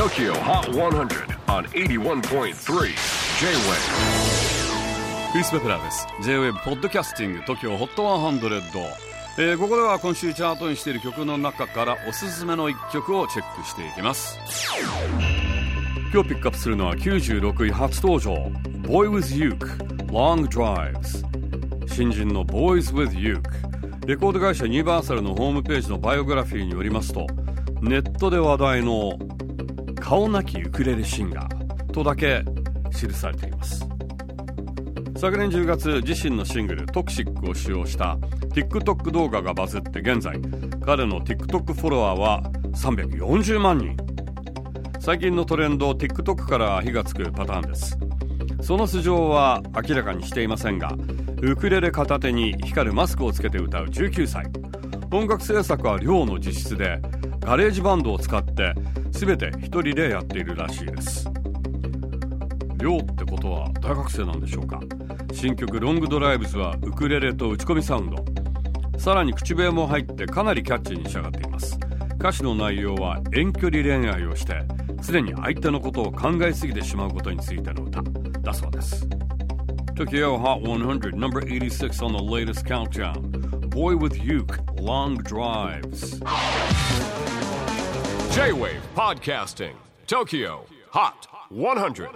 TOKYO HOT 100 on 81.3 J-WAVE. クリス・ベプラーです。J-WAVE ポッドキャスティング TOKYO HOT 100、えー、ここでは今週チャートにしている曲の中からおすすめの一曲をチェックしていきます。今日ピックアップするのは96位初登場。Boy with Uke Long Drives 新人の Boys with Uke レコード会社ユニバーサルのホームページのバイオグラフィーによりますとネットで話題の顔なきウクレレシンガーとだけ記されています。昨年10月自身のシングル「トクシック」を使用した TikTok 動画がバズって現在彼の TikTok フォロワーは340万人。最近のトレンド TikTok から火がつくパターンです。その素性は明らかにしていませんがウクレレ片手に光るマスクをつけて歌う19歳。音楽制作は寮の自室で GarageBand を使って全て一人でやっているらしいです。寮ってことは大学生なんでしょうか？新曲「 Long Drives」はウクレレと打ち込みサウンド。さらに口笛も入ってかなりキャッチーに仕上がっています。歌詞の内容は遠距離恋愛をして常に相手のことを考えすぎてしまうことについての歌。だそうです。Tokyo Hot 100 number 86 on the latest countdown. Boy with Uke Long Drives. J-WAVE PODCASTING TOKYO HOT 100